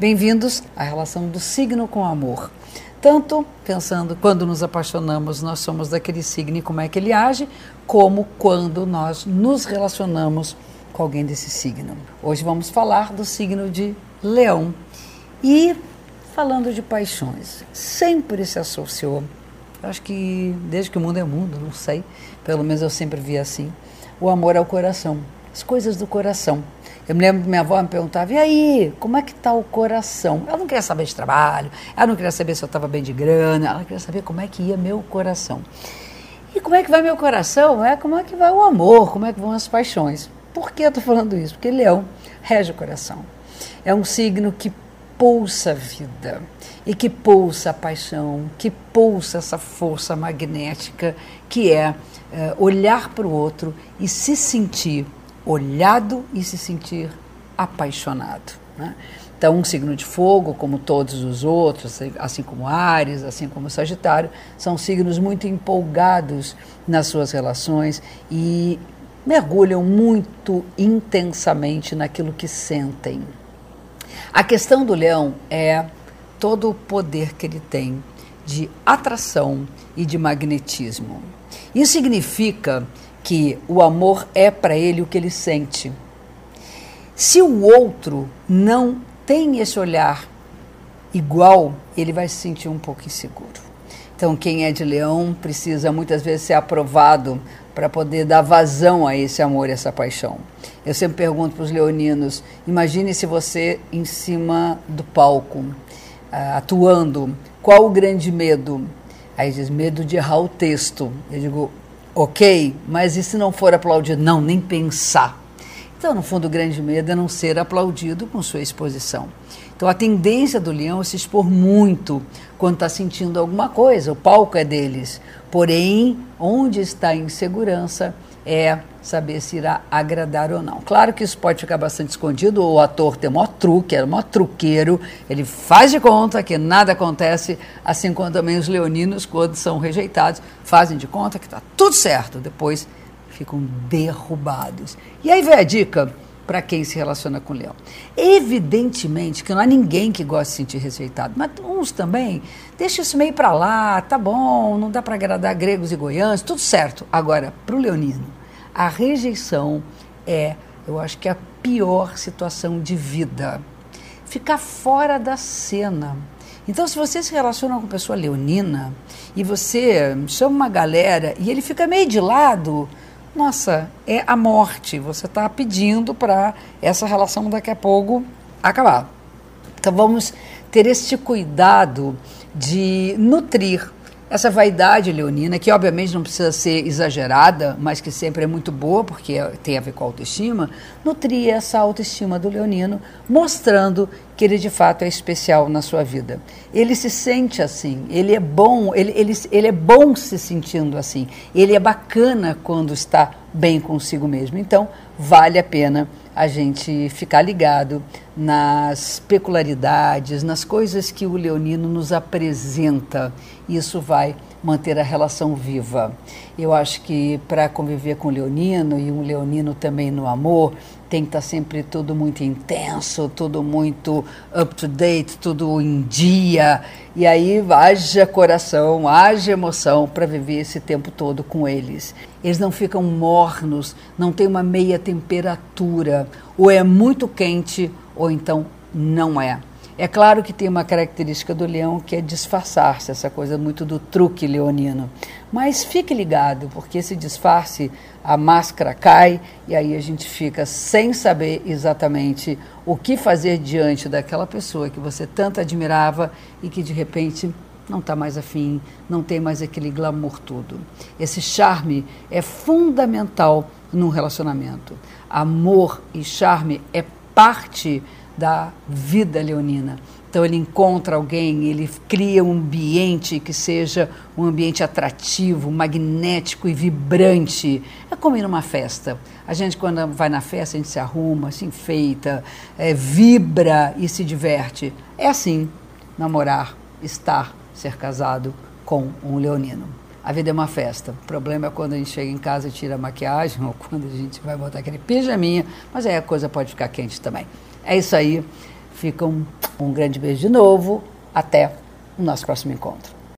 Bem-vindos à relação do signo com o amor. Tanto pensando quando nos apaixonamos, nós somos daquele signo e como é que ele age, como quando nós nos relacionamos com alguém desse signo. Hoje vamos falar do signo de Leão. E falando de paixões, sempre se associou, acho que desde que o mundo é mundo, não sei, pelo menos eu sempre vi assim, o amor ao coração, as coisas do coração. Eu me lembro que minha avó me perguntava, e aí, como é que está o coração? Ela não queria saber de trabalho, ela não queria saber se eu estava bem de grana, ela queria saber como é que ia meu coração. E como é que vai meu coração? É como é que vai o amor, como é que vão as paixões. Por que eu estou falando isso? Porque leão rege o coração. É um signo que pulsa a vida e que pulsa a paixão, que pulsa essa força magnética que é, é olhar para o outro e se sentir olhado e se sentir apaixonado. Né? Então, um signo de fogo, como todos os outros, assim como Ares, assim como Sagitário, são signos muito empolgados nas suas relações e mergulham muito intensamente naquilo que sentem. A questão do leão é todo o poder que ele tem de atração e de magnetismo. Isso significa que o amor é para ele o que ele sente. Se o outro não tem esse olhar igual, ele vai se sentir um pouco inseguro. Então, quem é de leão precisa muitas vezes ser aprovado para poder dar vazão a esse amor, essa paixão. Eu sempre pergunto para os leoninos: imagine se você em cima do palco, uh, atuando, qual o grande medo? Aí diz: medo de errar o texto. Eu digo: ok, mas e se não for aplaudido? Não, nem pensar. Então, no fundo, o grande medo é não ser aplaudido com sua exposição. Então, a tendência do leão é se expor muito quando está sentindo alguma coisa, o palco é deles. Porém, onde está a insegurança é saber se irá agradar ou não. Claro que isso pode ficar bastante escondido, o ator tem o maior truque, é o maior truqueiro, ele faz de conta que nada acontece, assim como também os leoninos, quando são rejeitados, fazem de conta que está tudo certo, depois ficam derrubados. E aí vem a dica para quem se relaciona com leão. Evidentemente que não há ninguém que goste de se sentir rejeitado, mas uns também, deixa isso meio para lá, tá bom, não dá para agradar gregos e goianos, tudo certo. Agora, para o leonino, a rejeição é, eu acho que a pior situação de vida. Ficar fora da cena. Então, se você se relaciona com pessoa leonina e você chama uma galera e ele fica meio de lado, nossa, é a morte. Você está pedindo para essa relação daqui a pouco acabar. Então, vamos ter este cuidado de nutrir essa vaidade leonina, que obviamente não precisa ser exagerada, mas que sempre é muito boa, porque tem a ver com a autoestima, nutria essa autoestima do leonino, mostrando que ele de fato é especial na sua vida. Ele se sente assim, ele é bom, ele, ele, ele é bom se sentindo assim, ele é bacana quando está bem consigo mesmo. Então, vale a pena a gente ficar ligado nas peculiaridades, nas coisas que o leonino nos apresenta. Isso vai manter a relação viva. Eu acho que para conviver com o leonino e um leonino também no amor, tem que estar tá sempre tudo muito intenso, tudo muito up to date, tudo em dia. E aí haja coração, haja emoção para viver esse tempo todo com eles. Eles não ficam mornos, não tem uma meia temperatura, ou é muito quente ou então não é. É claro que tem uma característica do leão que é disfarçar-se, essa coisa muito do truque leonino. Mas fique ligado, porque esse disfarce, a máscara cai e aí a gente fica sem saber exatamente o que fazer diante daquela pessoa que você tanto admirava e que de repente não está mais afim, não tem mais aquele glamour todo. Esse charme é fundamental num relacionamento. Amor e charme é parte da vida leonina. Então ele encontra alguém, ele cria um ambiente que seja um ambiente atrativo, magnético e vibrante. É como ir numa festa. A gente quando vai na festa a gente se arruma, se enfeita, é, vibra e se diverte. É assim namorar, estar, ser casado com um leonino. A vida é uma festa. O problema é quando a gente chega em casa e tira a maquiagem ou quando a gente vai botar aquele pijaminha, mas aí a coisa pode ficar quente também. É isso aí. Fica um Um grande beijo de novo. Até o nosso próximo encontro.